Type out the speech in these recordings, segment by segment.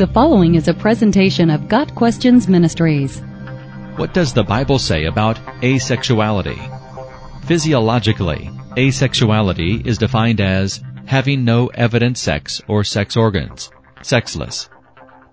The following is a presentation of Got Questions Ministries. What does the Bible say about asexuality? Physiologically, asexuality is defined as having no evident sex or sex organs, sexless.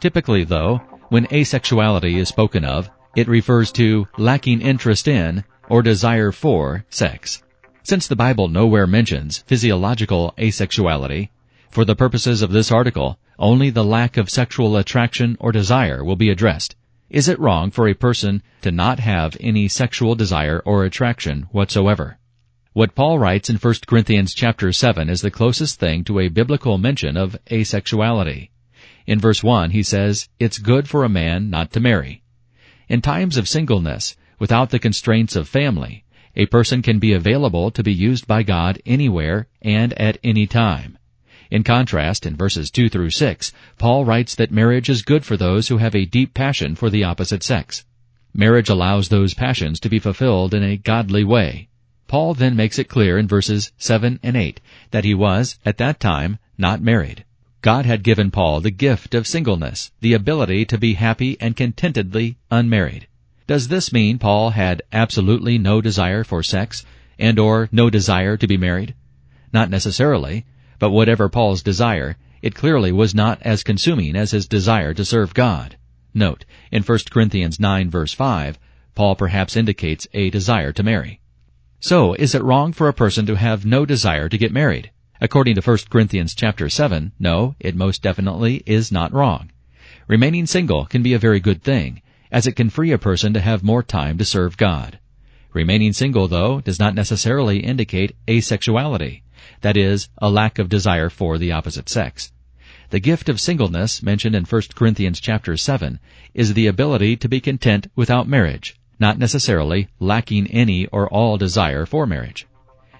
Typically, though, when asexuality is spoken of, it refers to lacking interest in or desire for sex. Since the Bible nowhere mentions physiological asexuality, for the purposes of this article, only the lack of sexual attraction or desire will be addressed. Is it wrong for a person to not have any sexual desire or attraction whatsoever? What Paul writes in 1 Corinthians chapter 7 is the closest thing to a biblical mention of asexuality. In verse 1 he says, It's good for a man not to marry. In times of singleness, without the constraints of family, a person can be available to be used by God anywhere and at any time. In contrast, in verses 2 through 6, Paul writes that marriage is good for those who have a deep passion for the opposite sex. Marriage allows those passions to be fulfilled in a godly way. Paul then makes it clear in verses 7 and 8 that he was, at that time, not married. God had given Paul the gift of singleness, the ability to be happy and contentedly unmarried. Does this mean Paul had absolutely no desire for sex and or no desire to be married? Not necessarily. But whatever Paul's desire, it clearly was not as consuming as his desire to serve God. Note, in 1 Corinthians 9 verse 5, Paul perhaps indicates a desire to marry. So, is it wrong for a person to have no desire to get married? According to 1 Corinthians chapter 7, no, it most definitely is not wrong. Remaining single can be a very good thing, as it can free a person to have more time to serve God. Remaining single, though, does not necessarily indicate asexuality that is, a lack of desire for the opposite sex. The gift of singleness mentioned in 1 Corinthians chapter 7 is the ability to be content without marriage, not necessarily lacking any or all desire for marriage.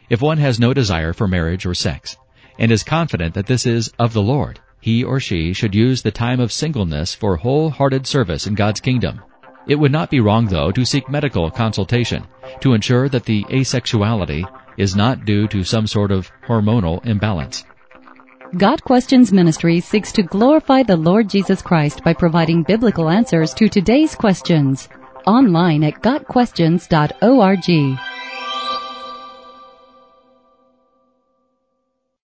If one has no desire for marriage or sex, and is confident that this is of the Lord, he or she should use the time of singleness for wholehearted service in God's kingdom. It would not be wrong, though, to seek medical consultation to ensure that the asexuality is not due to some sort of hormonal imbalance. Got Questions Ministry seeks to glorify the Lord Jesus Christ by providing biblical answers to today's questions. Online at GotQuestions.org.